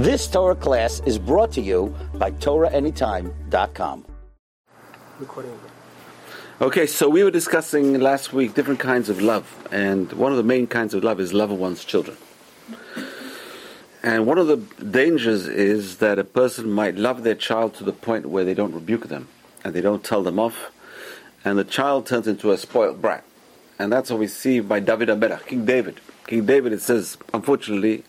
This Torah class is brought to you by TorahAnytime.com. Okay, so we were discussing last week different kinds of love, and one of the main kinds of love is love of one's children. And one of the dangers is that a person might love their child to the point where they don't rebuke them and they don't tell them off, and the child turns into a spoiled brat. And that's what we see by David Amelech, King David. King David, it says, unfortunately,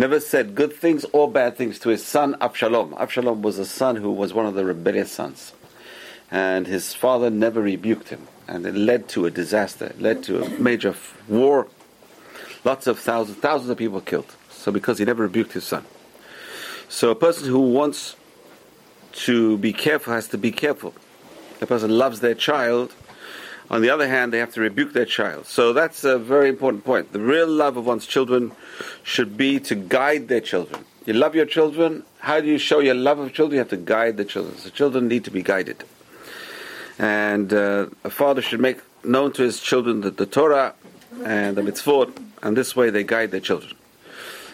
never said good things or bad things to his son Absalom. Absalom was a son who was one of the rebellious sons. And his father never rebuked him. And it led to a disaster, it led to a major war. Lots of thousands, thousands of people killed. So because he never rebuked his son. So a person who wants to be careful has to be careful. A person loves their child. On the other hand, they have to rebuke their child. So that's a very important point. The real love of one's children should be to guide their children. You love your children. How do you show your love of children? You have to guide the children. So children need to be guided. And uh, a father should make known to his children the, the Torah and the mitzvot, and this way they guide their children.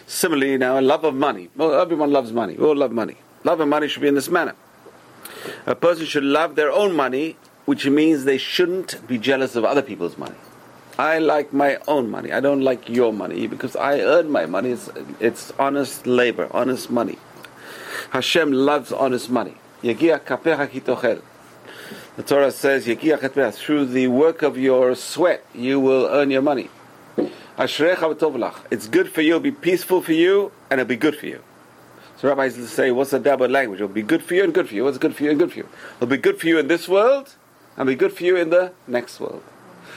Similarly, now, a love of money. Well, everyone loves money. We all love money. Love of money should be in this manner. A person should love their own money, which means they shouldn't be jealous of other people's money. I like my own money. I don't like your money because I earn my money. It's, it's honest labor, honest money. Hashem loves honest money. The Torah says, through the work of your sweat, you will earn your money. It's good for you, it'll be peaceful for you, and it'll be good for you. So rabbis say, what's the double language? It'll be good for you and good for you. What's good for you and good for you? It'll be good for you in this world, and be good for you in the next world.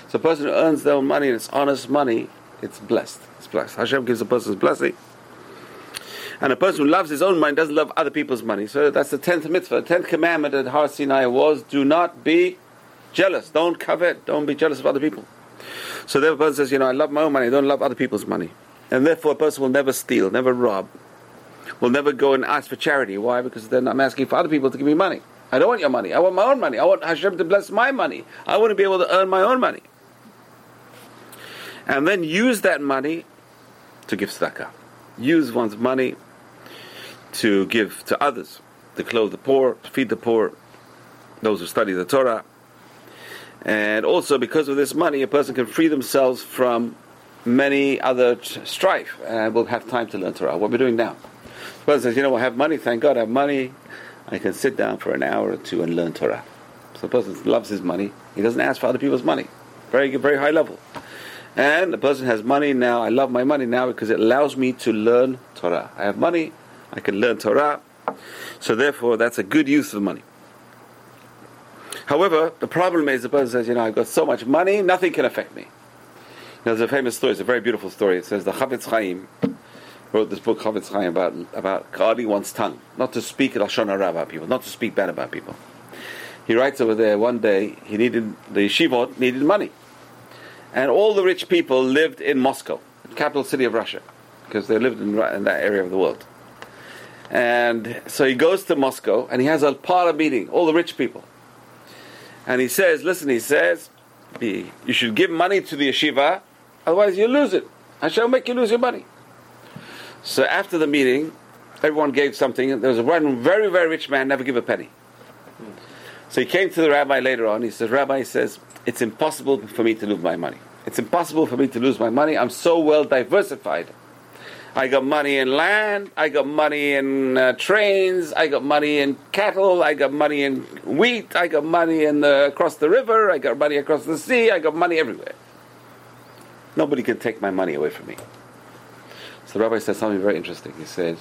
So a person who earns their own money and it's honest money, it's blessed. It's blessed. Hashem gives a person blessing. And a person who loves his own money doesn't love other people's money. So that's the tenth mitzvah. The tenth commandment at Har Sinai was do not be jealous. Don't covet. Don't be jealous of other people. So a person says, you know, I love my own money, I don't love other people's money. And therefore, a person will never steal, never rob, will never go and ask for charity. Why? Because then I'm asking for other people to give me money. I don't want your money. I want my own money. I want Hashem to bless my money. I want to be able to earn my own money. And then use that money to give tzedakah. Use one's money to give to others, to clothe the poor, to feed the poor, those who study the Torah, and also, because of this money, a person can free themselves from many other strife, and will have time to learn Torah. What we're doing now. The person says, you know, I have money, thank God I have money. I can sit down for an hour or two and learn Torah. So the person loves his money. He doesn't ask for other people's money. Very, very high level. And the person has money now. I love my money now because it allows me to learn Torah. I have money. I can learn Torah. So therefore, that's a good use of money. However, the problem is the person says, you know, I've got so much money, nothing can affect me. Now, There's a famous story, it's a very beautiful story. It says the Chafetz Chaim wrote this book, Chafetz Chaim, about, about guarding one's tongue, not to speak Lashon Hara about people, not to speak bad about people. He writes over there, one day, he needed, the yeshivot needed money. And all the rich people lived in Moscow, capital city of Russia, because they lived in, in that area of the world. And so he goes to Moscow and he has a parlor meeting, all the rich people. And he says, listen, he says, you should give money to the yeshiva, otherwise you lose it. I shall make you lose your money. So after the meeting, everyone gave something. There was one very, very rich man, never give a penny. So he came to the rabbi later on. He says, Rabbi, he says, it's impossible for me to lose my money. It's impossible for me to lose my money. I'm so well diversified. I got money in land, I got money in uh, trains, I got money in cattle, I got money in wheat, I got money in the, across the river, I got money across the sea, I got money everywhere. Nobody can take my money away from me. So the rabbi said something very interesting. He says,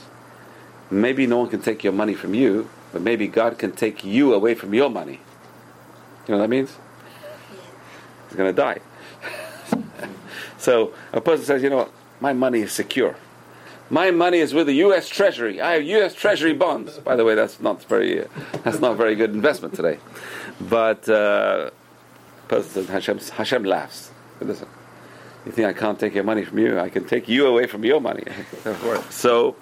maybe no one can take your money from you, but maybe God can take you away from your money. You know what that means? He's going to die. so a person says, you know what, my money is secure. My money is with the U.S. Treasury. I have U.S. Treasury bonds. By the way, that's not very that's not very good investment today. But uh, person Hashem, Hashem laughs. Listen, you think I can't take your money from you? I can take you away from your money. of course. so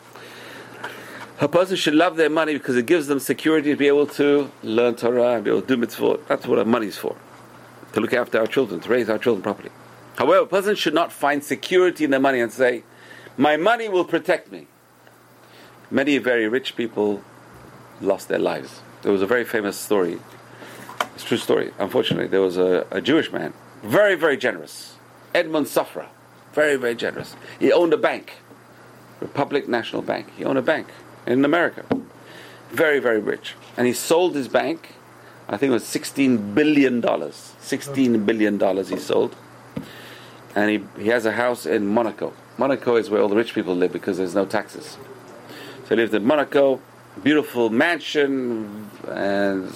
a person should love their money because it gives them security to be able to learn Torah and be able to do mitzvot. That's what our money is for. To look after our children, to raise our children properly. However, a person should not find security in their money and say, my money will protect me. many very rich people lost their lives. There was a very famous story. It's a true story. Unfortunately, there was a, a Jewish man, very, very generous. Edmond Safra, very, very generous. He owned a bank, Republic National Bank. He owned a bank in America. Very, very rich. And he sold his bank, I think it was $16 billion. $16 billion he sold. And he, he has a house in Monaco. Monaco is where all the rich people live because there's no taxes. So he lived in Monaco, beautiful mansion, and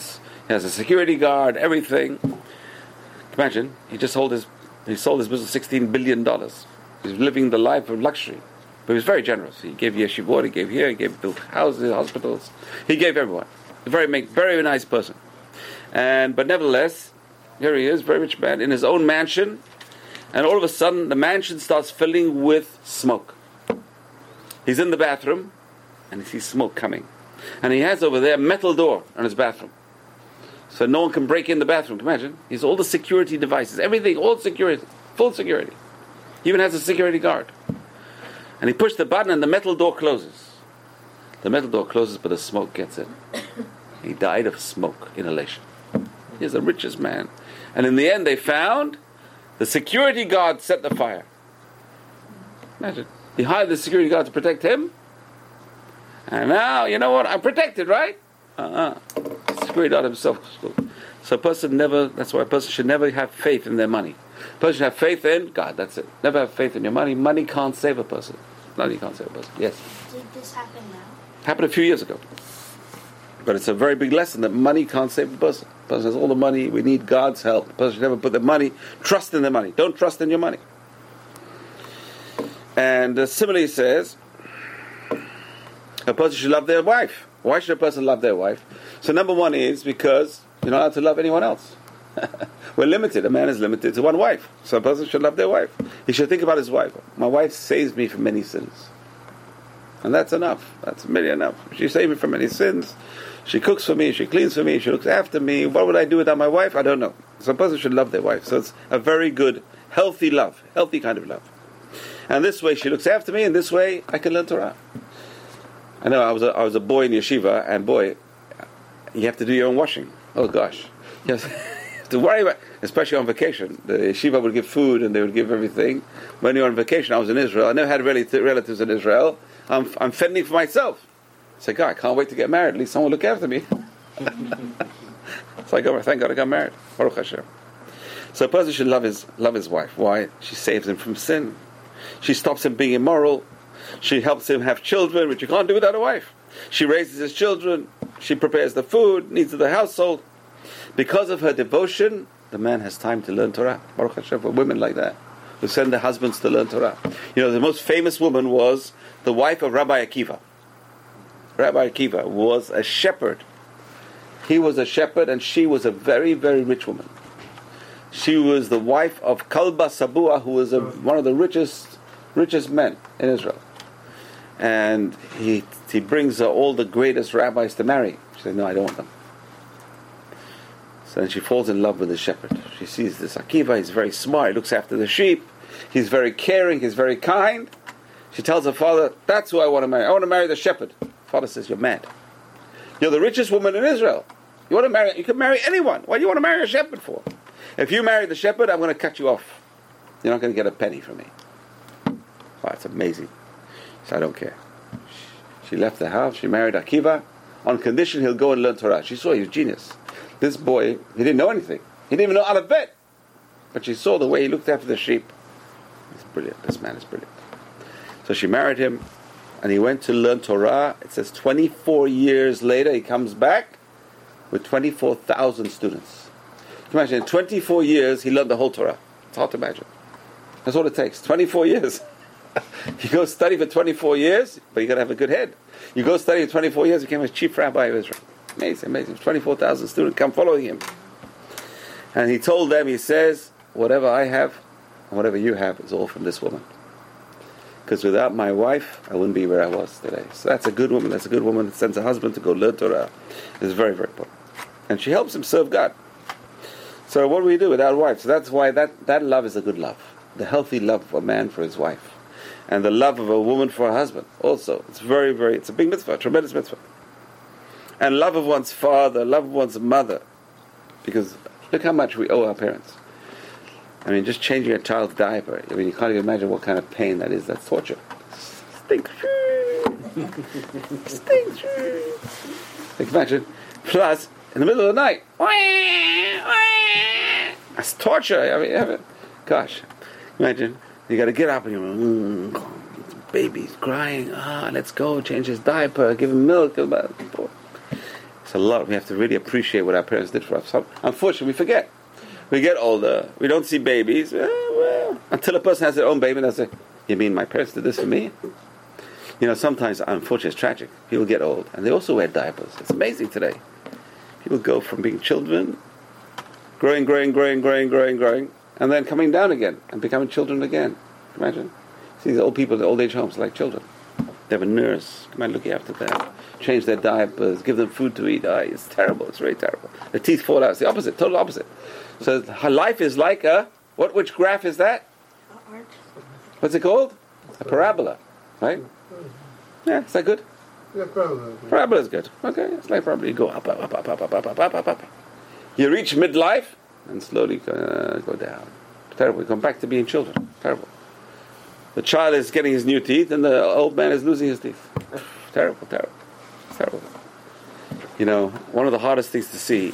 he has a security guard, everything. Imagine, he just sold his, he sold his business $16 billion. He's living the life of luxury. But he was very generous. He gave yeshivot, he gave here, he gave built houses, hospitals. He gave everyone. A very, very nice person. And but nevertheless, here he is, very rich man, in his own mansion, and all of a sudden the mansion starts filling with smoke. He's in the bathroom, and he sees smoke coming, and he has over there a metal door on his bathroom, so no one can break in the bathroom. Imagine he's all the security devices, everything, all security, full security. He even has a security guard. And he pushed the button, and the metal door closes. The metal door closes, but the smoke gets in. He died of smoke inhalation. He's the richest man. And in the end, they found the security guard set the fire. Imagine. He hired the security guard to protect him. And now, you know what? I'm protected, right? Uh-uh. Security guard himself. So a person never, that's why a person should never have faith in their money. A person should have faith in God, that's it. Never have faith in your money. Money can't save a person. Money can't save a person. Yes. Did this happen now? Happened a few years ago. But it's a very big lesson that money can't save a person. The person has all the money, we need God's help. The person should never put their money, trust in their money. Don't trust in your money. And uh, similarly says, a person should love their wife. Why should a person love their wife? So number one is because you're not allowed to love anyone else. We're limited. A man is limited to one wife. So a person should love their wife. He should think about his wife. My wife saves me from many sins. And that's enough. That's really enough. She saves me from many sins. She cooks for me, she cleans for me, she looks after me. What would I do without my wife? I don't know. So a person should love their wife. So it's a very good, healthy love, healthy kind of love. And this way she looks after me, and this way I can learn Torah. I know I was a, I was a boy in yeshiva, and boy, you have to do your own washing. Oh gosh, yes. to worry about, especially on vacation. The yeshiva would give food and they would give everything. When you're on vacation, I was in Israel. I never had really relatives in Israel. I'm, I'm fending for myself. It's like, God, I can't wait to get married. At least someone will look after me. so I go, thank God I got married. Baruch Hashem. So a person should love his, love his wife. Why? She saves him from sin. She stops him being immoral. She helps him have children, which you can't do without a wife. She raises his children. She prepares the food, needs of the household. Because of her devotion, the man has time to learn Torah. Baruch Hashem for women like that, who send their husbands to learn Torah. You know, the most famous woman was the wife of Rabbi Akiva. Rabbi Akiva was a shepherd. He was a shepherd, and she was a very, very rich woman. She was the wife of Kalba Sabua, who was a, one of the richest, richest men in Israel. And he, he brings her all the greatest rabbis to marry. She said, No, I don't want them. So then she falls in love with the shepherd. She sees this Akiva, he's very smart, he looks after the sheep, he's very caring, he's very kind. She tells her father, That's who I want to marry. I want to marry the shepherd. Father says, You're mad. You're the richest woman in Israel. You want to marry you can marry anyone. Why do you want to marry a shepherd for? If you marry the shepherd, I'm going to cut you off. You're not going to get a penny from me. Wow, it's amazing. So I don't care. She left the house, she married Akiva, on condition he'll go and learn Torah. She saw he was genius. This boy, he didn't know anything. He didn't even know Aleph Bet. But she saw the way he looked after the sheep. He's brilliant. This man is brilliant. So she married him, and he went to learn Torah. It says 24 years later, he comes back with 24,000 students. Imagine, in 24 years, he learned the whole Torah. It's hard to imagine. That's all it takes 24 years. you go study for 24 years, but you got to have a good head. You go study for 24 years, you became a chief rabbi of Israel. Amazing, amazing. 24,000 students come following him. And he told them, he says, whatever I have and whatever you have is all from this woman. Because without my wife, I wouldn't be where I was today. So that's a good woman. That's a good woman that sends a husband to go learn Torah. It's very, very important. And she helps him serve God. So what do we do without wife? So that's why that, that love is a good love. The healthy love of a man for his wife. And the love of a woman for her husband, also. It's very, very, it's a big mitzvah, a tremendous mitzvah. And love of one's father, love of one's mother. Because look how much we owe our parents. I mean, just changing a child's diaper. I mean, you can't even imagine what kind of pain that is. That's torture. Stink. Stink. Like imagine. Plus, in the middle of the night, that's torture. I mean, gosh, imagine you got to get up and you're, mm, baby's crying. Ah, let's go change his diaper, give him milk. It's a lot. We have to really appreciate what our parents did for us. Unfortunately, we forget. We get older. We don't see babies. Well, until a person has their own baby, and they say, "You mean my parents did this for me?" You know, sometimes, unfortunately, it's tragic. People get old, and they also wear diapers. It's amazing today. People go from being children, growing, growing, growing, growing, growing, growing, and then coming down again and becoming children again. Imagine. See these old people in the old age homes like children. They have a nurse come and look after them, change their diapers, give them food to eat. Oh, it's terrible. It's very terrible. The teeth fall out. It's the opposite, total opposite. So her life is like a what? Which graph is that? What's it called? A parabola, right? Yeah, is that good? Yeah, parabola. Parabola is good. Okay, it's like parabola. You go up, up, up, up, up, up, up, up, up, up. You reach midlife and slowly uh, go down. Terrible. You come back to being children. Terrible. The child is getting his new teeth, and the old man is losing his teeth. terrible, terrible, terrible. You know, one of the hardest things to see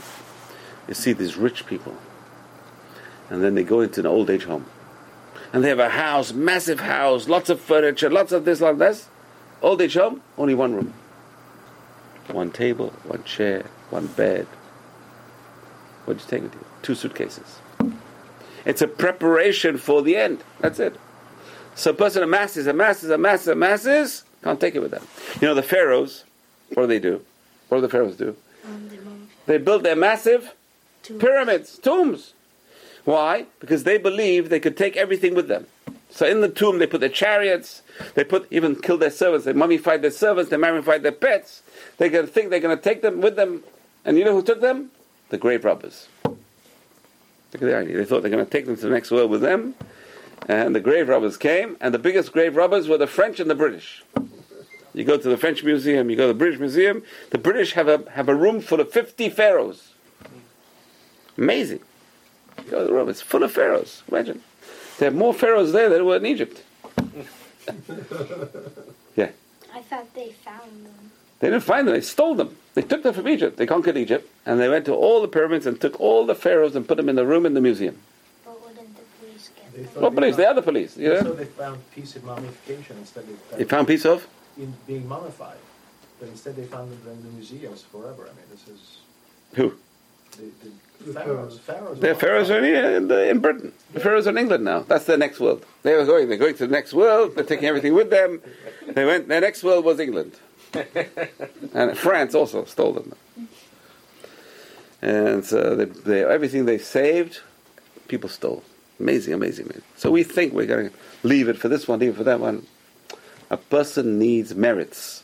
is see these rich people and then they go into an old age home. And they have a house, massive house, lots of furniture, lots of this, lots of this. Old age home, only one room. One table, one chair, one bed. What'd you take with you? Two suitcases. It's a preparation for the end. That's it. So a person amasses, amasses, amasses, amasses, can't take it with them. You know, the pharaohs, what do they do? What do the pharaohs do? They build their massive pyramids, tombs. Why? Because they believed they could take everything with them. So in the tomb, they put their chariots, they put even killed their servants, they mummified their servants, they mummified their pets. They're going to think they're going to take them with them. And you know who took them? The grave robbers. Look at the idea. They thought they're going to take them to the next world with them. And the grave robbers came, and the biggest grave robbers were the French and the British. You go to the French Museum, you go to the British Museum, the British have a, have a room full of 50 pharaohs. Amazing. You go to the room, it's full of pharaohs. Imagine. They have more pharaohs there than were in Egypt. yeah. I thought they found them. They didn't find them, they stole them. They took them from Egypt. They conquered Egypt, and they went to all the pyramids and took all the pharaohs and put them in the room in the museum. But wouldn't the police get They them? thought What police? The other police, you So they found piece of mummification instead of They found piece of? in being mummified, but instead they found them in the museums forever. I mean, this is Who? the, the, The pharaohs. Pharaohs. The are pharaohs are in, in, in Britain. The pharaohs are in England now. That's their next world. They were going. They're going to the next world. They're taking everything with them. They went. Their next world was England, and France also stole them. And so they, they, everything they saved, people stole. Amazing, amazing, man. So we think we're going to leave it for this one, leave it for that one. A person needs merits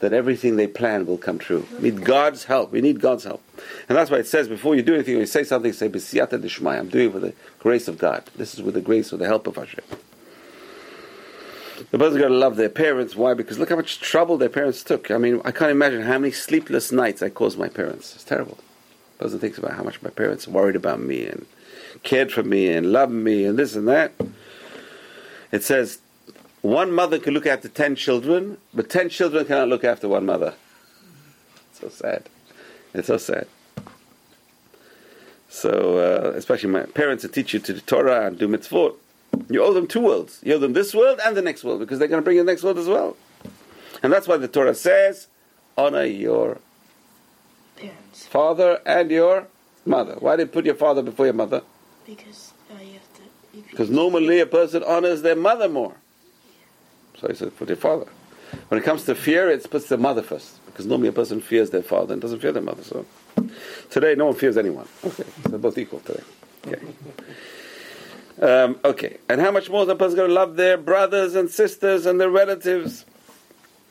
that everything they plan will come true. We need God's help. We need God's help. And that's why it says before you do anything, when you say something, say. I'm doing it with the grace of God. This is with the grace, or the help of Hashem. The person's got to love their parents. Why? Because look how much trouble their parents took. I mean, I can't imagine how many sleepless nights I caused my parents. It's terrible. The person thinks about how much my parents worried about me and cared for me and loved me and this and that. It says one mother can look after ten children, but ten children cannot look after one mother. so sad. It's so sad. So, uh, especially my parents that teach you to do Torah and do mitzvot, you owe them two worlds. You owe them this world and the next world because they're going to bring you the next world as well. And that's why the Torah says, honor your parents father and your mother. Why did you put your father before your mother? because uh, you have to. Because normally a person honors their mother more. So he said, put your father. When it comes to fear, it puts the mother first. Because normally a person fears their father and doesn't fear their mother. So today, no one fears anyone. Okay, so they're both equal today. Okay. Um, okay, and how much more is a person going to love their brothers and sisters and their relatives?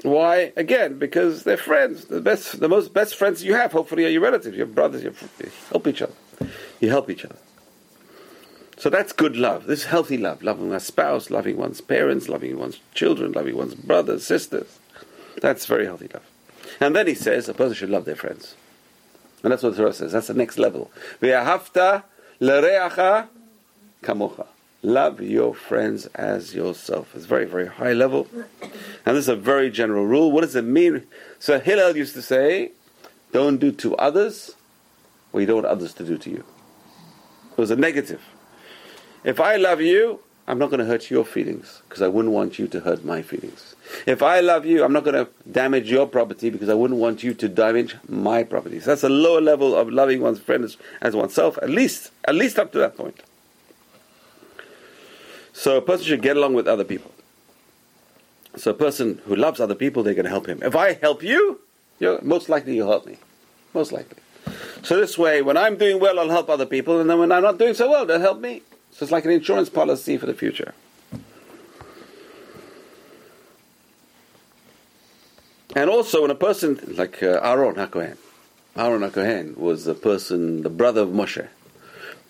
Why? Again, because they're friends. The best, the most best friends you have, hopefully, are your relatives, your brothers. You you help each other. You help each other. So that's good love. This is healthy love. Loving one's spouse, loving one's parents, loving one's children, loving one's brothers, sisters. That's very healthy love. And then he says a person should love their friends. And that's what the Torah says. That's the next level. Ve'ahavta l'reacha kamocha. Love your friends as yourself. It's very, very high level. And this is a very general rule. What does it mean? So Hillel used to say, don't do to others what you don't want others to do to you. It was a negative. If I love you, I'm not going to hurt your feelings because I wouldn't want you to hurt my feelings. If I love you, I'm not going to damage your property because I wouldn't want you to damage my property. So that's a lower level of loving one's friend as, as oneself, at least, at least up to that point. So a person should get along with other people. So a person who loves other people, they're going to help him. If I help you, you're most likely you'll help me. Most likely. So this way, when I'm doing well, I'll help other people, and then when I'm not doing so well, they'll help me. So it's like an insurance policy for the future. And also, when a person like uh, Aaron HaKohen, Aaron HaKohen was the person, the brother of Moshe.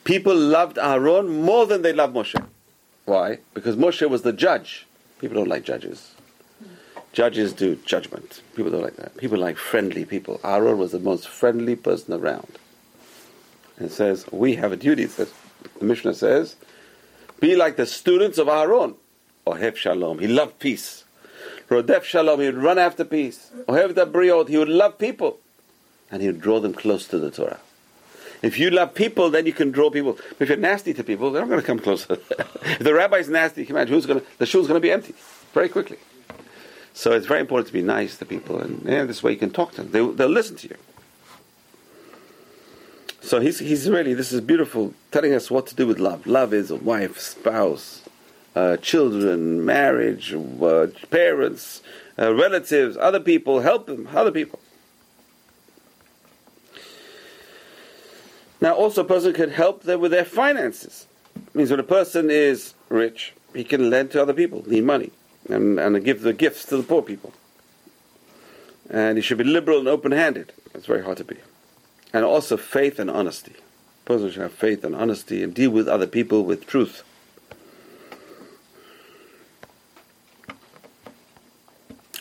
People loved Aaron more than they loved Moshe. Why? Because Moshe was the judge. People don't like judges. Judges do judgment. People don't like that. People like friendly people. Aaron was the most friendly person around. And says, we have a duty. Says, the Mishnah says, be like the students of Aaron. Ohev Shalom. He loved peace. Rodef Shalom. He would run after peace. Ohev Dabriot. He would love people. And he would draw them close to the Torah. If you love people, then you can draw people. But if you're nasty to people, they're not going to come closer. if the rabbi's nasty, can imagine who's going to, the shul's going to be empty very quickly. So it's very important to be nice to people, and yeah, this way you can talk to them. They, they'll listen to you. So he's, he's really, this is beautiful, telling us what to do with love. Love is a wife, spouse, uh, children, marriage, uh, parents, uh, relatives, other people, help them, other people. Now, also, a person can help them with their finances. It means when a person is rich, he can lend to other people, need money, and, and give the gifts to the poor people. And he should be liberal and open handed. It's very hard to be. And also, faith and honesty. A person should have faith and honesty and deal with other people with truth.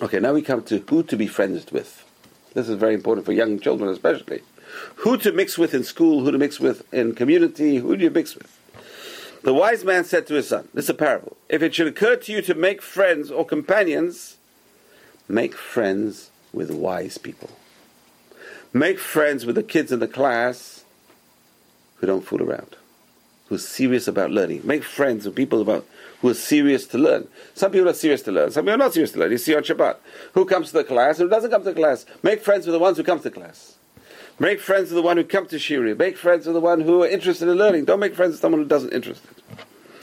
Okay, now we come to who to be friends with. This is very important for young children, especially who to mix with in school, who to mix with in community, who do you mix with? The wise man said to his son, this is a parable. If it should occur to you to make friends or companions, make friends with wise people. Make friends with the kids in the class who don't fool around, who's serious about learning. Make friends with people about who are serious to learn. Some people are serious to learn, some people are not serious to learn. You see on Shabbat. Who comes to the class and who doesn't come to the class? Make friends with the ones who come to class. Make friends with the one who comes to shiur. Make friends with the one who are interested in learning. Don't make friends with someone who doesn't interested.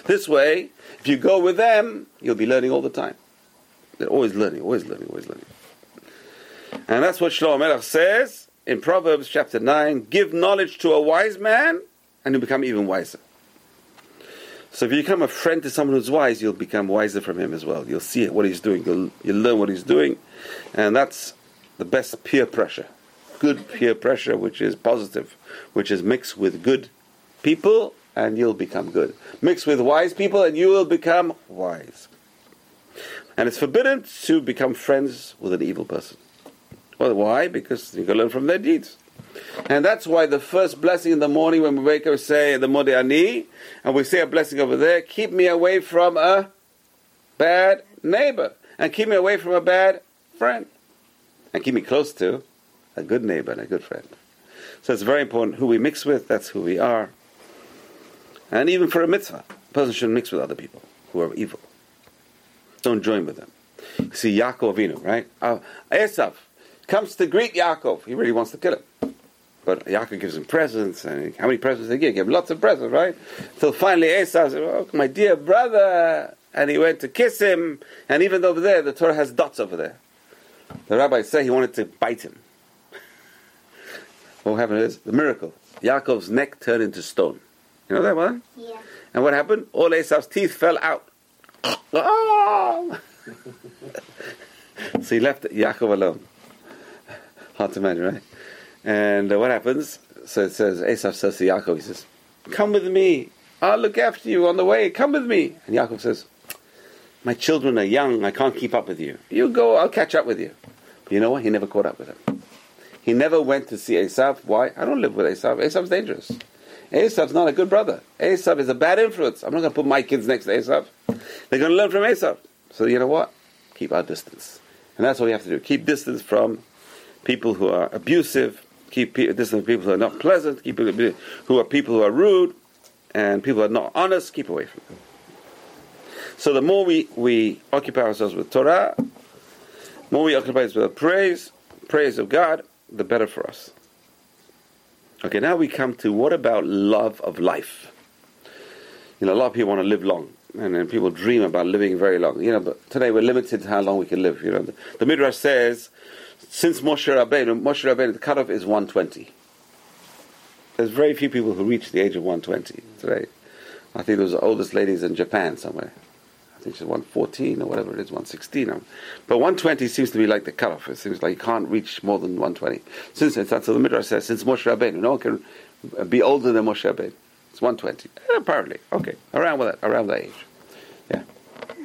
This way, if you go with them, you'll be learning all the time. They're always learning, always learning, always learning. And that's what Shlomo Melech says in Proverbs chapter 9 give knowledge to a wise man, and you become even wiser. So if you become a friend to someone who's wise, you'll become wiser from him as well. You'll see what he's doing, you'll, you'll learn what he's doing, and that's the best peer pressure good peer pressure, which is positive, which is mixed with good people, and you'll become good. Mix with wise people, and you will become wise. And it's forbidden to become friends with an evil person. Well, why? Because you can learn from their deeds. And that's why the first blessing in the morning when we wake up, we say the Modeh Ani, and we say a blessing over there, keep me away from a bad neighbor, and keep me away from a bad friend, and keep me close to a good neighbor and a good friend. So it's very important who we mix with, that's who we are. And even for a mitzvah, a person shouldn't mix with other people who are evil. Don't join with them. You see Yaakov Avinu, right? Uh, Esav comes to greet Yaakov. He really wants to kill him. But Yaakov gives him presents, and how many presents did he give? He gave lots of presents, right? Till finally Esav said, oh, my dear brother. And he went to kiss him, and even over there, the Torah has dots over there. The rabbis say he wanted to bite him. What happened is the miracle. Yaakov's neck turned into stone. You know that one? Yeah. And what happened? All Esau's teeth fell out. So he left Yaakov alone. Hard to imagine, right? And uh, what happens? So it says, Esau says to Yaakov, he says, Come with me. I'll look after you on the way. Come with me. And Yaakov says, My children are young. I can't keep up with you. You go, I'll catch up with you. But you know what? He never caught up with him. He never went to see Esav. Why? I don't live with Esav. Esav's dangerous. Esav's not a good brother. Esav is a bad influence. I'm not going to put my kids next to Esav. They're going to learn from Esav. So you know what? Keep our distance. And that's what we have to do. Keep distance from people who are abusive, keep distance from people who are not pleasant, keep who are people who are rude, and people who are not honest, keep away from them. So the more we, we occupy ourselves with Torah, more we occupy ourselves with praise, praise of God, the better for us. Okay, now we come to what about love of life? You know, a lot of people want to live long, and people dream about living very long. You know, but today we're limited to how long we can live. You know, the, the Midrash says, since Moshe Rabbeinu, Moshe Rabbeinu, the cutoff is 120. There's very few people who reach the age of 120 today. I think those are the oldest ladies in Japan somewhere. I think she's 114 or whatever it is, 116. Um, But 120 seems to be like the cutoff. It seems like you can't reach more than 120. Since it's that's what the Midrash says, since Moshe Rabbeinu, no one can be older than Moshe Rabbeinu. It's 120. Eh, Apparently. Okay. Around with that, around that age. Yeah.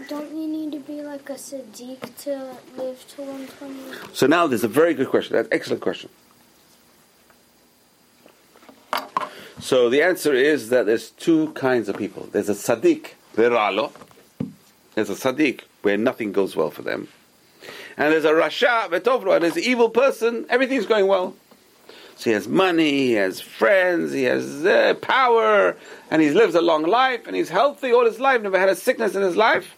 Don't you need to be like a tzaddik to live to 120? So now there's a very good question. That's excellent question. So the answer is that there's two kinds of people. There's a tzaddik, veralo. There's a tzaddik where nothing goes well for them. And there's a rasha, vetovlo, and there's an evil person, everything's going well. So he has money, he has friends, he has uh, power, and he lives a long life, and he's healthy all his life, never had a sickness in his life.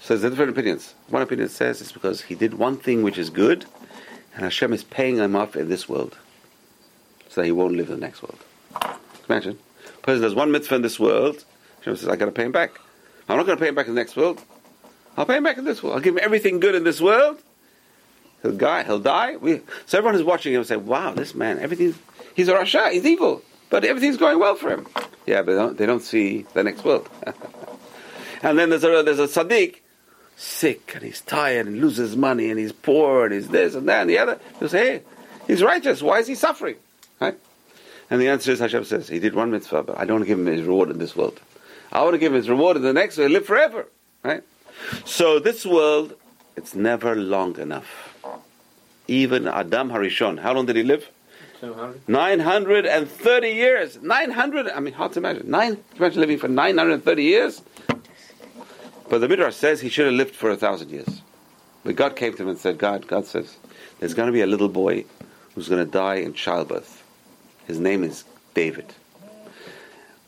So there's different opinions. One opinion says it's because he did one thing which is good, and Hashem is paying him off in this world, so he won't live in the next world. Imagine, a person does one mitzvah in this world. Hashem says, "I got to pay him back. I'm not going to pay him back in the next world. I'll pay him back in this world. I'll give him everything good in this world. He'll die. He'll die. We, so everyone who's watching him will say, "Wow, this man, everything. He's a rasha. He's evil, but everything's going well for him." Yeah, but they don't, they don't see the next world. and then there's a there's a tzaddik sick and he's tired and loses money and he's poor and he's this and that and the other. He'll say, hey, he's righteous. Why is he suffering? Right? And the answer is Hashem says, he did one mitzvah, but I don't give him his reward in this world. I want to give him his reward in the next world, live forever. Right? So this world, it's never long enough. Even Adam Harishon, how long did he live? 930 years. 900, I mean, hard to imagine. Nine, imagine living for 930 years? But the Midrash says he should have lived for a thousand years. But God came to him and said, God, God says, there's going to be a little boy who's going to die in childbirth. His name is David.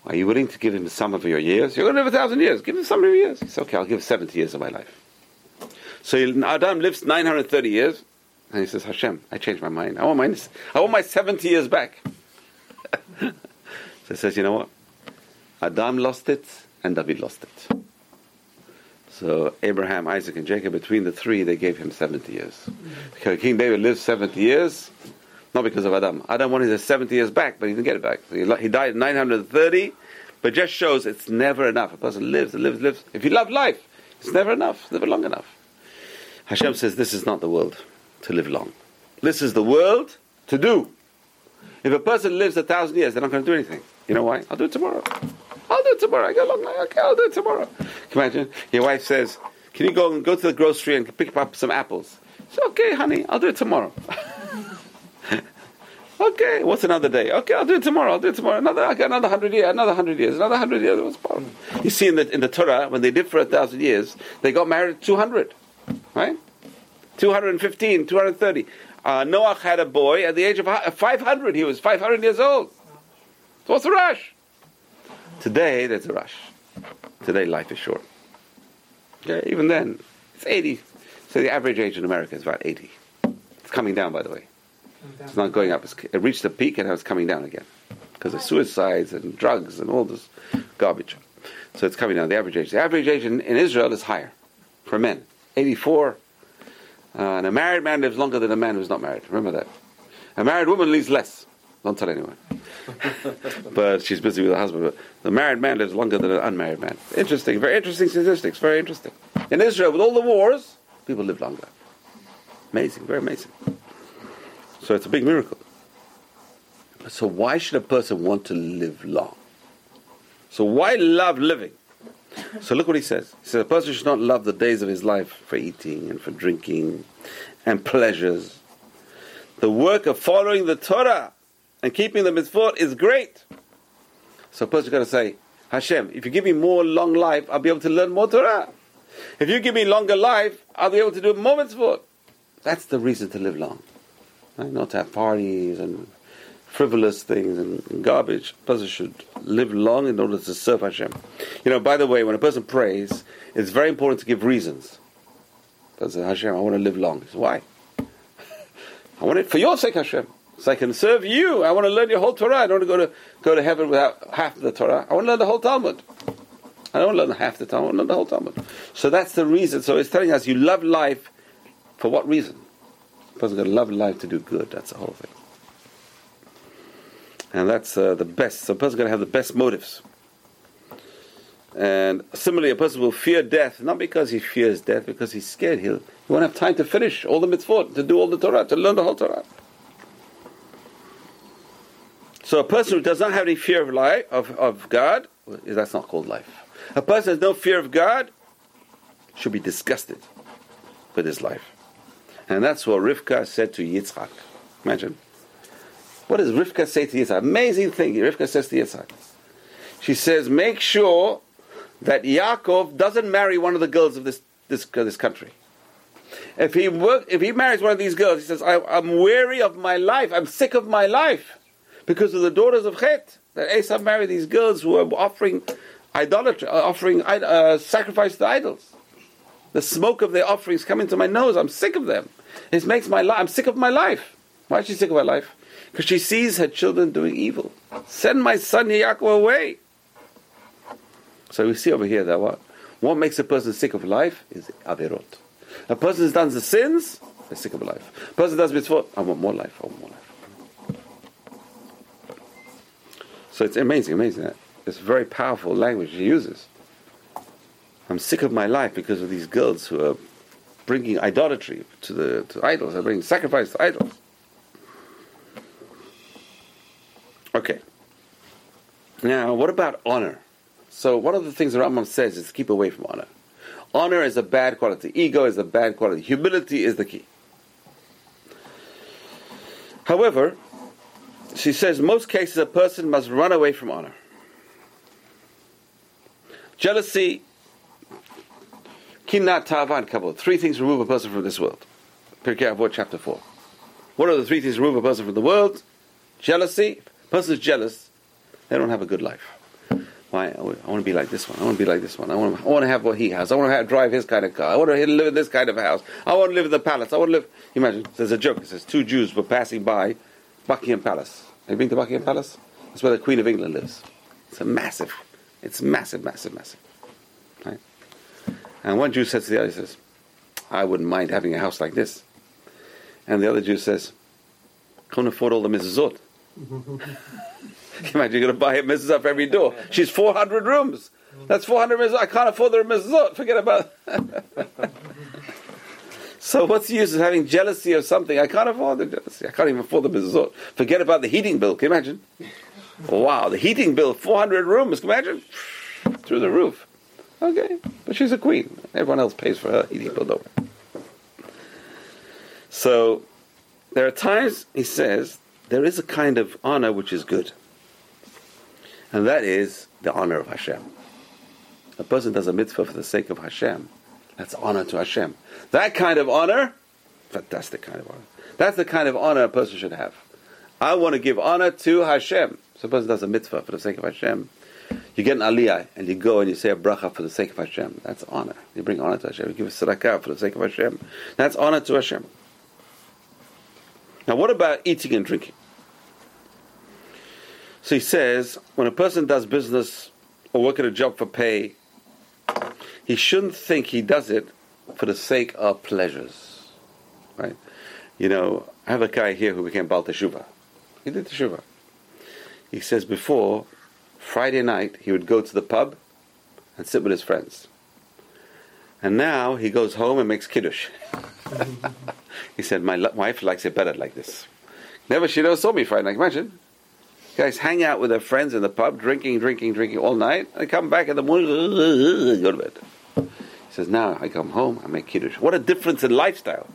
Are you willing to give him some of your years? You're going to live a thousand years. Give him some of your years. He said, okay, I'll give 70 years of my life. So Adam lives 930 years, and he says, Hashem, I changed my mind. I want my, I want my 70 years back. so he says, you know what? Adam lost it, and David lost it. So Abraham, Isaac, and Jacob, between the three, they gave him 70 years. Because King David lived 70 years, not because of Adam. Adam wanted his 70 years back, but he didn't get it back. So he, he died at 930, but just shows it's never enough. A person lives lives, lives. If you love life, it's never enough, it's never long enough. Hashem says this is not the world to live long. This is the world to do. If a person lives a thousand years, they're not going to do anything. You know why? I'll do it tomorrow. I'll do it tomorrow. I got a long night. Okay, I'll do it tomorrow. Can you imagine? Your wife says, "Can you go and go to the grocery and pick up some apples?" So okay, honey, I'll do it tomorrow. okay, what's another day? Okay, I'll do it tomorrow. I'll do it tomorrow. Another, okay, another hundred years. Another hundred years. Another hundred years. What's the problem? You see, in the in the Torah, when they lived for a thousand years, they got married two hundred, right? 215, 230. Uh, Noah had a boy at the age of 500. He was 500 years old. So what's the rush? Today, there's a rush. Today, life is short. Okay, even then, it's 80. So the average age in America is about 80. It's coming down, by the way. It's not going up. It's, it reached a peak and now it's coming down again because of suicides and drugs and all this garbage. So it's coming down. The average age. The average age in, in Israel is higher for men. 84. Uh, and a married man lives longer than a man who's not married. Remember that. A married woman lives less. Don't tell anyone. but she's busy with her husband. But the married man lives longer than an unmarried man. Interesting. Very interesting statistics. Very interesting. In Israel, with all the wars, people live longer. Amazing. Very amazing. So it's a big miracle. So why should a person want to live long? So why love living? So look what he says. He says a person should not love the days of his life for eating and for drinking and pleasures. The work of following the Torah and keeping the mitzvot is great. So a person's got to say, Hashem, if you give me more long life, I'll be able to learn more Torah. If you give me longer life, I'll be able to do more mitzvot. That's the reason to live long. Right? Not to have parties and frivolous things and garbage. A person should live long in order to serve Hashem. You know, by the way, when a person prays, it's very important to give reasons. Person, Hashem, I want to live long. Says, Why? I want it for your sake, Hashem. So I can serve you. I want to learn your whole Torah. I don't want to go to go to heaven without half the Torah. I want to learn the whole Talmud. I don't learn half the Talmud. I want to learn the whole Talmud. So that's the reason. So it's telling us you love life for what reason? A person's got to love life to do good. That's the whole thing. And that's uh, the best. So a person's got to have the best motives. And similarly, a person will fear death, not because he fears death, because he's scared. He'll, he won't have time to finish all the mitzvot, to do all the Torah, to learn the whole Torah. So a person who does not have any fear of life, of, of God, that's not called life. A person who has no fear of God should be disgusted with his life. And that's what Rivka said to Yitzchak. Imagine. What does Rivka say to Yitzchak? Amazing thing. Rivka says to Yitzchak. She says, make sure that Yaakov doesn't marry one of the girls of this, this, this country. If he, work, if he marries one of these girls, he says, I, I'm weary of my life. I'm sick of my life because of the daughters of Chet. That Esau married these girls who were offering idolatry, uh, offering uh, sacrifice to idols. The smoke of their offerings come into my nose. I'm sick of them. It makes my life. I'm sick of my life. Why is she sick of her life? Because she sees her children doing evil. Send my son Yaakov away. So we see over here that what what makes a person sick of life is averot. A person does the sins, they're sick of life. A person does mitzvot, I want more life. I want more life. So it's amazing, amazing. It's very powerful language he uses. I'm sick of my life because of these girls who are bringing idolatry to the to idols. They're bringing sacrifice to idols. Okay. Now, what about honor? So, one of the things the Rambam says is keep away from honor. Honor is a bad quality. Ego is a bad quality. Humility is the key. However, she says most cases a person must run away from honor. Jealousy Kinat Tavan Kabul. Three things remove a person from this world. Pirkei Avot, chapter 4. What are the three things remove a person from the world? Jealousy. A person is jealous. They don't have a good life. Why? I want to be like this one. I want to be like this one. I want to, I want to have what he has. I want to have, drive his kind of car. I want to live in this kind of house. I want to live in the palace. I want to live. Imagine, there's a joke. It says two Jews were passing by Buckingham Palace. Have you been to Buckingham Palace? That's where the Queen of England lives. It's a massive. It's massive, massive, massive. Right? And one Jew says to the other, he says, I wouldn't mind having a house like this. And the other Jew says, can't afford all the mezuzot. Imagine you're going to buy a mezuzah for every door. She's 400 rooms. That's 400 mezuzot. I can't afford the mezuzot. Forget about so what's the use of having jealousy of something? I can't afford the jealousy. I can't even afford the mezuzot. Forget about the heating bill. Can you imagine? Wow, the heating bill, 400 rooms. Can you imagine? Through the roof. Okay, but she's a queen. Everyone else pays for her So, there are times, he says, there is a kind of honor which is good. And that is the honor of Hashem. A person does a mitzvah for the sake of Hashem. That's honor to Hashem. That kind of honor, fantastic kind of honor. That's the kind of honor a person should have. I want to give honor to Hashem. So a person does a mitzvah for the sake of Hashem. You get an aliyah and you go and you say a bracha for the sake of Hashem. That's honor. You bring honor to Hashem. You give a tzedakah for the sake of Hashem. That's honor to Hashem. Now, what about eating and drinking? So he says, when a person does business or work at a job for pay, he shouldn't think he does it for the sake of pleasures. Right? You know, I have a guy here who became Baal Teshuvah. He did Teshuvah. He says before, Friday night, he would go to the pub and sit with his friends. And now he goes home and makes kiddush. he said, My wife likes it better like this. Never, she never saw me Friday night. Imagine. Guys hang out with their friends in the pub, drinking, drinking, drinking all night. They come back in the morning, go to bed. He says, now I come home, I make kiddush. What a difference in lifestyle.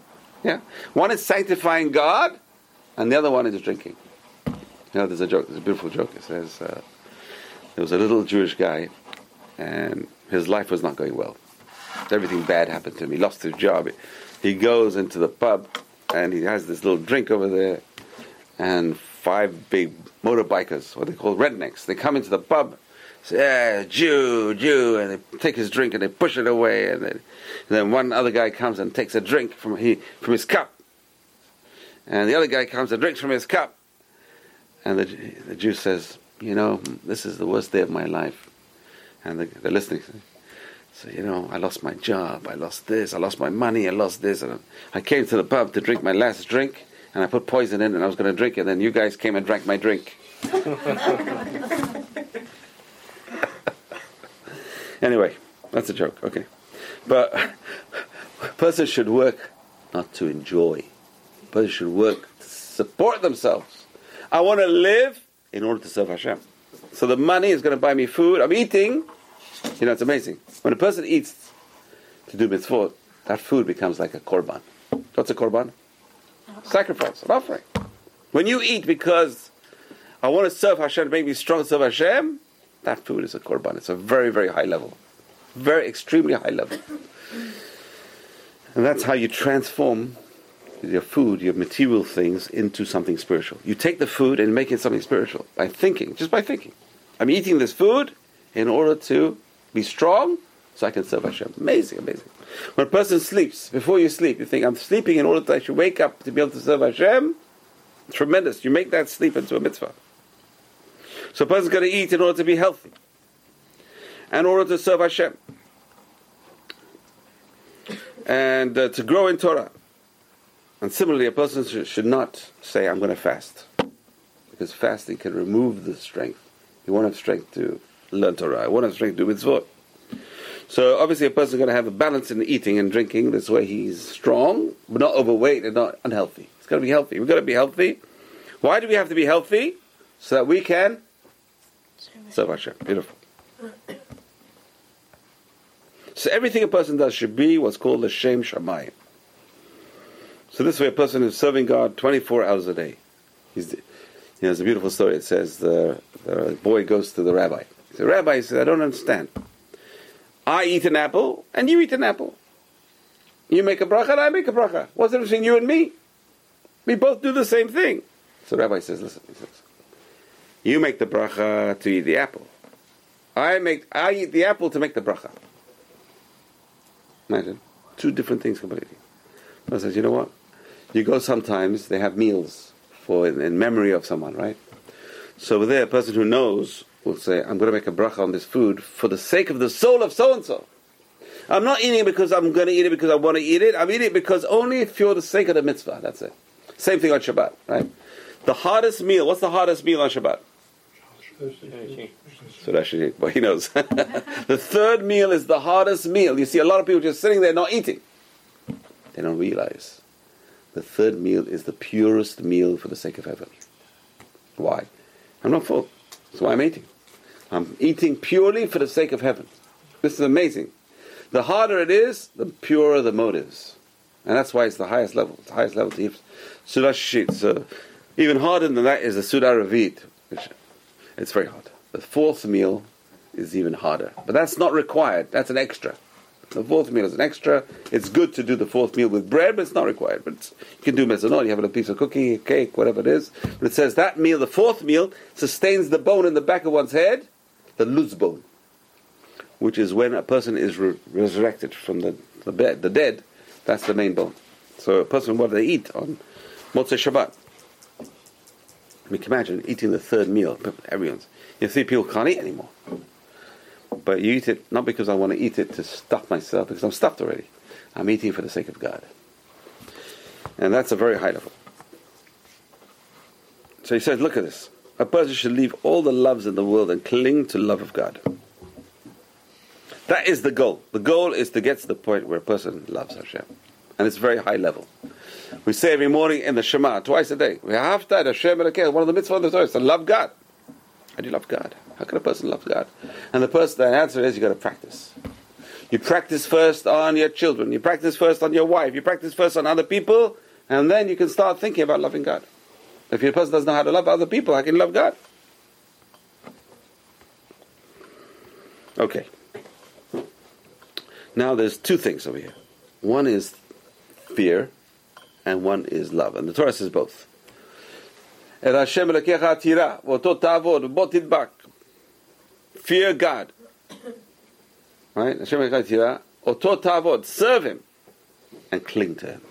Yeah, one is sanctifying God, and the other one is drinking. You know, there's a joke. There's a beautiful joke. It says uh, there was a little Jewish guy, and his life was not going well. Everything bad happened to him. He lost his job. He goes into the pub, and he has this little drink over there, and five big motorbikers, what they call rednecks, they come into the pub, say, yeah, Jew, Jew, and they take his drink and they push it away, and, they, and then one other guy comes and takes a drink from he from his cup, and the other guy comes and drinks from his cup, and the, the Jew says, you know, this is the worst day of my life, and the, they're listening. So you know, I lost my job, I lost this, I lost my money, I lost this, and I came to the pub to drink my last drink, and I put poison in, and I was going to drink it. And then you guys came and drank my drink. anyway, that's a joke. Okay, but a person should work not to enjoy. A person should work to support themselves. I want to live in order to serve Hashem. So the money is going to buy me food. I'm eating. You know, it's amazing. When a person eats to do mitzvot, that food becomes like a korban. What's a korban? Sacrifice, an offering. When you eat because I want to serve Hashem to make me strong serve Hashem, that food is a korban. It's a very, very high level. Very extremely high level. And that's how you transform your food, your material things, into something spiritual. You take the food and make it something spiritual by thinking, just by thinking. I'm eating this food in order to be strong so I can serve Hashem. Amazing, amazing. When a person sleeps, before you sleep, you think, I'm sleeping in order that I should wake up to be able to serve Hashem. Tremendous. You make that sleep into a mitzvah. So a person's going to eat in order to be healthy, in order to serve Hashem, and uh, to grow in Torah. And similarly, a person sh- should not say, I'm going to fast. Because fasting can remove the strength. You won't have strength to learn Torah. You won't have strength to do mitzvot. So obviously a person is going to have a balance in eating and drinking. This way he's strong, but not overweight and not unhealthy. It's got to be healthy. We've got to be healthy. Why do we have to be healthy? So that we can serve Hashem. Beautiful. So everything a person does should be what's called the Shem Shamayim. So this way a person is serving God 24 hours a day. He's, you know, it's a beautiful story. It says the, the boy goes to the rabbi. The rabbi says, I don't understand. I eat an apple, and you eat an apple. You make a bracha, and I make a bracha. What's the difference between you and me? We both do the same thing. So the rabbi says, listen, he says, you make the bracha to eat the apple. I make, I eat the apple to make the bracha. Imagine, two different things completely. I says, you know what? You go sometimes, they have meals for in, memory of someone, right? So there, a person who knows will say, I'm going to make a bracha on this food for the sake of the soul of so and so. I'm not eating it because I'm going to eat it because I want to eat it. I'm eating it because only for the sake of the mitzvah. That's it. Same thing on Shabbat, right? The hardest meal. What's the hardest meal on Shabbat? So should but he knows. the third meal is the hardest meal. You see a lot of people just sitting there not eating. They don't realize the third meal is the purest meal for the sake of heaven. Why? I'm not full. That's why I'm eating. I'm eating purely for the sake of heaven. This is amazing. The harder it is, the purer the motives. And that's why it's the highest level. It's the highest level to eat. Seudah Shlishit. So even harder than that is the. Which, it's very hard. The fourth meal is even harder. But that's not required. That's an extra. The fourth meal is an extra. It's good to do the fourth meal with bread, but it's not required. But you can do mezonot. You have a piece of cookie, cake, whatever it is. But it says that meal, the fourth meal, sustains the bone in the back of one's head, the luz bone, which is when a person is re- resurrected from the, the, bed, the dead. That's the main bone. So a person, what do they eat on Motzei Shabbat? Mean, can imagine eating the third meal. Everyone's. You see, people can't eat anymore. But you eat it not because I want to eat it to stuff myself, because I'm stuffed already. I'm eating for the sake of God. And that's a very high level. So he says, look at this. A person should leave all the loves in the world and cling to love of God. That is the goal. The goal is to get to the point where a person loves Hashem. And it's very high level. We say every morning in the Shema, twice a day, we have to Hashem one of the mitzvahs of the Torah is to love God. How do you love God? How can a person love God? And the person, the answer is you got to practice. You practice first on your children. You practice first on your wife. You practice first on other people, and then you can start thinking about loving God. If your person doesn't know how to love other people, how can you love God? Okay. Now there's two things over here. One is fear, and one is love. And the Torah says both. Fear God. Right? Oto ta'avod, serve Him, and cling to Him.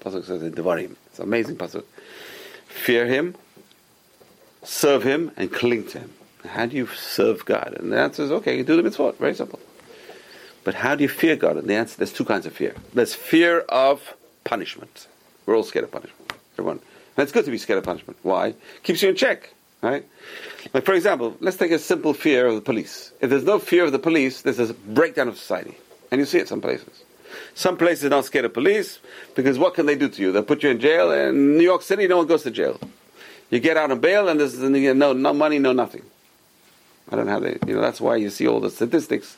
Pasuk says in Devarim. It's amazing pasuk. Fear Him, serve Him, and cling to Him. How do you serve God? And the answer is okay, you do the mitzvot. Very simple. But how do you fear God? And the answer, there's two kinds of fear. There's fear of punishment. We're all scared of punishment. Everyone. And it's good to be scared of punishment. Why? Keeps you in check. Right? Like for example, let's take a simple fear of the police. If there's no fear of the police, there's a breakdown of society. And you see it some places. Some places are not scared of police because what can they do to you? They'll put you in jail. In New York City, no one goes to jail. You get out on bail and there's no, no money, no nothing. I don't know how they, you know, that's why you see all the statistics.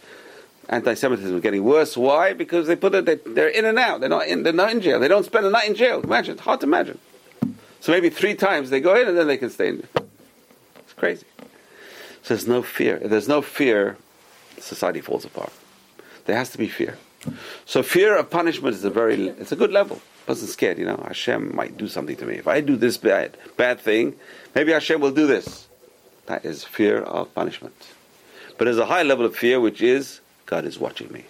Anti-Semitism is getting worse. Why? Because they put it, they're in and out. They're not in, they're not in jail. They don't spend a night in jail. Imagine, hard to imagine. So maybe three times they go in and then they can stay in. It's crazy. So there's no fear. If there's no fear, society falls apart. There has to be fear. So fear of punishment is a very, it's a good level. Person's scared, you know. Hashem might do something to me. If I do this bad, bad thing, maybe Hashem will do this. That is fear of punishment. But there's a high level of fear which is God is watching me.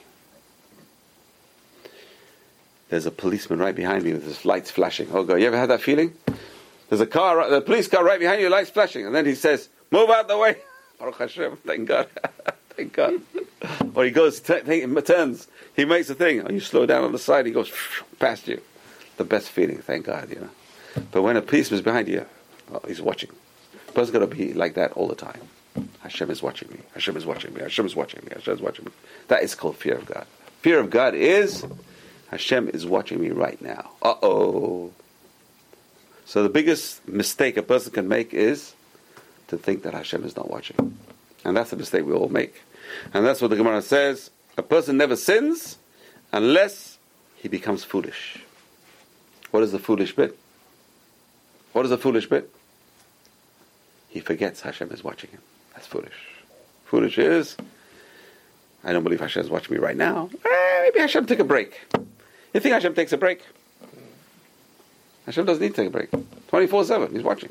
There's a policeman right behind me with his lights flashing. Oh God, you ever had that feeling? There's a car, the police car right behind you, lights flashing, and then he says, "Move out the way." Baruch Hashem, thank God, thank God. or he goes, t- t- turns, he makes a thing. Oh, you slow down on the side, he goes past you. The best feeling, thank God, you know. But when a policeman's behind you, oh, he's watching. A person's got to be like that all the time. Hashem is watching me. Hashem is watching me. Hashem is watching me. Hashem is watching me. That is called fear of God. Fear of God is Hashem is watching me right now. Uh oh. So the biggest mistake a person can make is to think that Hashem is not watching. And that's the mistake we all make. And that's what the Gemara says. A person never sins unless he becomes foolish. What is the foolish bit? What is the foolish bit? He forgets Hashem is watching him. That's foolish. Foolish is, I don't believe Hashem is watching me right now. Eh, maybe Hashem take a break. You think Hashem takes a break? Hashem doesn't need to take a break. 24 7, He's watching.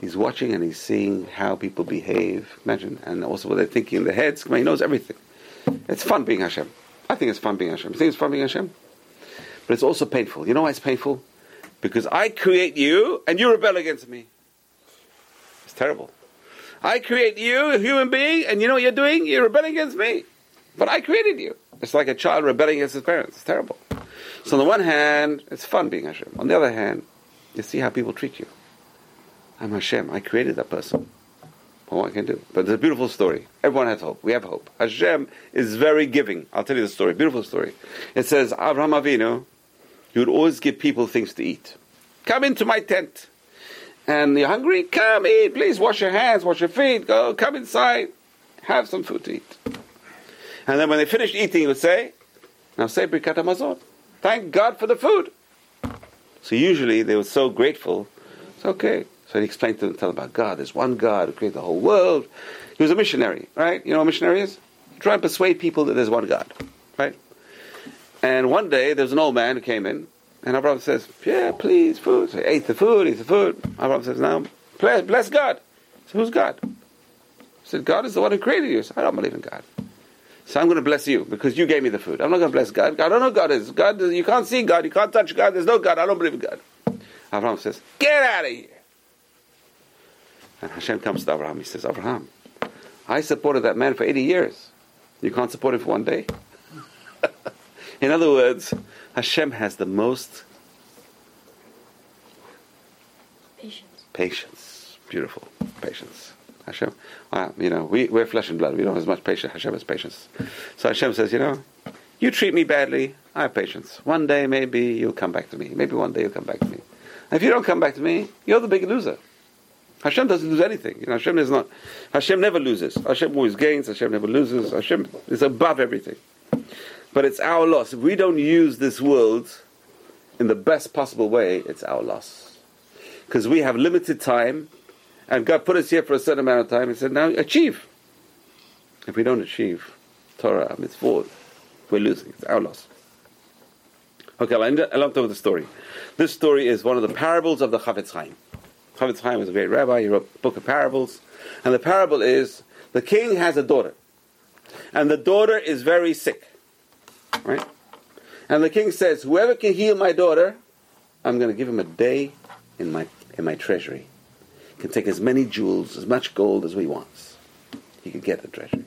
He's watching and He's seeing how people behave. Imagine. And also what they're thinking in their heads. He knows everything. It's fun being Hashem. I think it's fun being Hashem. You think it's fun being Hashem? But it's also painful. You know why it's painful? Because I create you and you rebel against me. It's terrible. I create you, a human being, and you know what you're doing? You're rebelling against me. But I created you. It's like a child rebelling against his parents. It's terrible. So on the one hand, it's fun being Hashem. On the other hand, you see how people treat you. I'm Hashem. I created that person. Well, what can I do? But it's a beautiful story. Everyone has hope. We have hope. Hashem is very giving. I'll tell you the story. Beautiful story. It says, Abraham Avinu, he would always give people things to eat. Come into my tent. And you're hungry? Come eat. Please wash your hands, wash your feet. Go, come inside. Have some food to eat. And then when they finished eating, he would say, Now say Birkat Hamazon. Thank God for the food. So usually they were so grateful. It's okay. So he explained to them, tell them about God. There's one God who created the whole world. He was a missionary, right? You know what a missionary is? Try and persuade people that there's one God, right? And one day there was an old man who came in, and Abraham says, Yeah, please, food. So he ate the food, ate the food. Abraham says, Now, bless, bless God. So who's God? He said, God is the one who created you. So I don't believe in God. So I'm going to bless you because you gave me the food. I'm not going to bless God. I don't know God is. God, you can't see God. You can't touch God. There's no God. I don't believe in God. Abraham says, Get out of here. And Hashem comes to Abraham. He says, Abraham, I supported that man for 80 years. You can't support him for one day? In other words, Hashem has the most Patience. patience. Beautiful patience. Hashem, uh, you know, we, we're flesh and blood. We don't have as much patience. Hashem has patience. So Hashem says, you know, you treat me badly, I have patience. One day maybe you'll come back to me. Maybe one day you'll come back to me. And if you don't come back to me, you're the big loser. Hashem doesn't lose anything. You know, Hashem is not. Hashem never loses. Hashem always gains. Hashem never loses. Hashem is above everything. But it's our loss. If we don't use this world in the best possible way, it's our loss. Because we have limited time, and God put us here for a certain amount of time and said, now achieve. If we don't achieve Torah, mitzvot, we're losing. It's our loss. Okay, I'll end, I'll end with the story. This story is one of the parables of the Chafetz Chaim. Chafetz Chaim was a great rabbi. He wrote a book of parables. And the parable is, the king has a daughter. And the daughter is very sick. Right? And the king says, whoever can heal my daughter, I'm going to give him a day in my, in my treasury. Can take as many jewels, as much gold as he wants. He can get the treasure.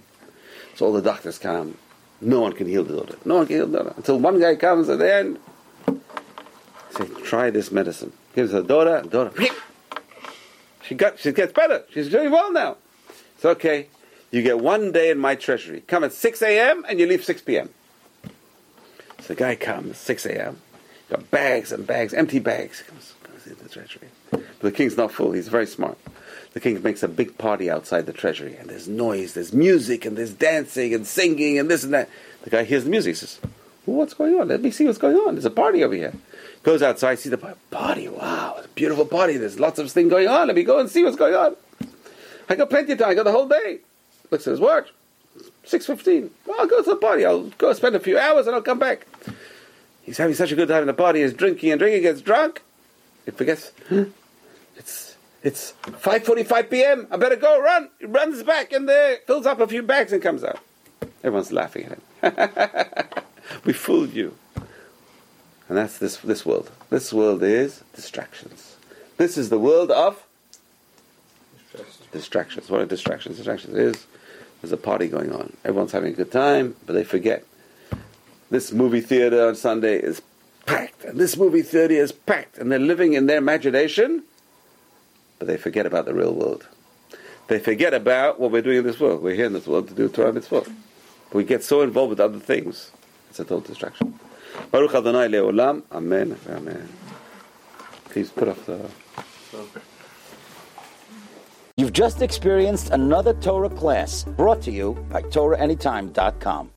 So all the doctors come. No one can heal the daughter. No one can heal the daughter. Until one guy comes at the end, say, try this medicine. Gives her daughter, daughter, she got, she gets better. She's doing well now. It's okay. You get one day in my treasury. Come at 6 a.m. and you leave 6 p.m. So the guy comes 6 a.m. Got bags and bags, empty bags. Comes, goes into the treasury. But the king's not full. He's very smart. The king makes a big party outside the treasury, and there's noise, there's music, and there's dancing and singing and this and that. The guy hears the music. He says, well, "What's going on? Let me see what's going on. There's a party over here." Goes outside, sees the party. Wow, it's a beautiful party. There's lots of things going on. Let me go and see what's going on. I got plenty of time. I got the whole day. Looks at his watch. Six fifteen. Well, I'll go to the party. I'll go spend a few hours and I'll come back. He's having such a good time in the party. He's drinking and drinking. Gets drunk. He forgets. It's it's five forty-five p.m. I better go. Run. Runs back in there, fills up a few bags, and comes out. Everyone's laughing at him. we fooled you. And that's this this world. This world is distractions. This is the world of distractions. What are distractions? Distractions is there's a party going on. Everyone's having a good time, but they forget. This movie theater on Sunday is packed, and this movie theater is packed, and they're living in their imagination, but they forget about the real world. They forget about what we're doing in this world. We're here in this world to do Torah mitzvot. We get so involved with other things. It's a total distraction. Baruch Adonai Leolam. Amen. Amen. Please put off the. You've just experienced another Torah class brought to you by TorahAnytime.com.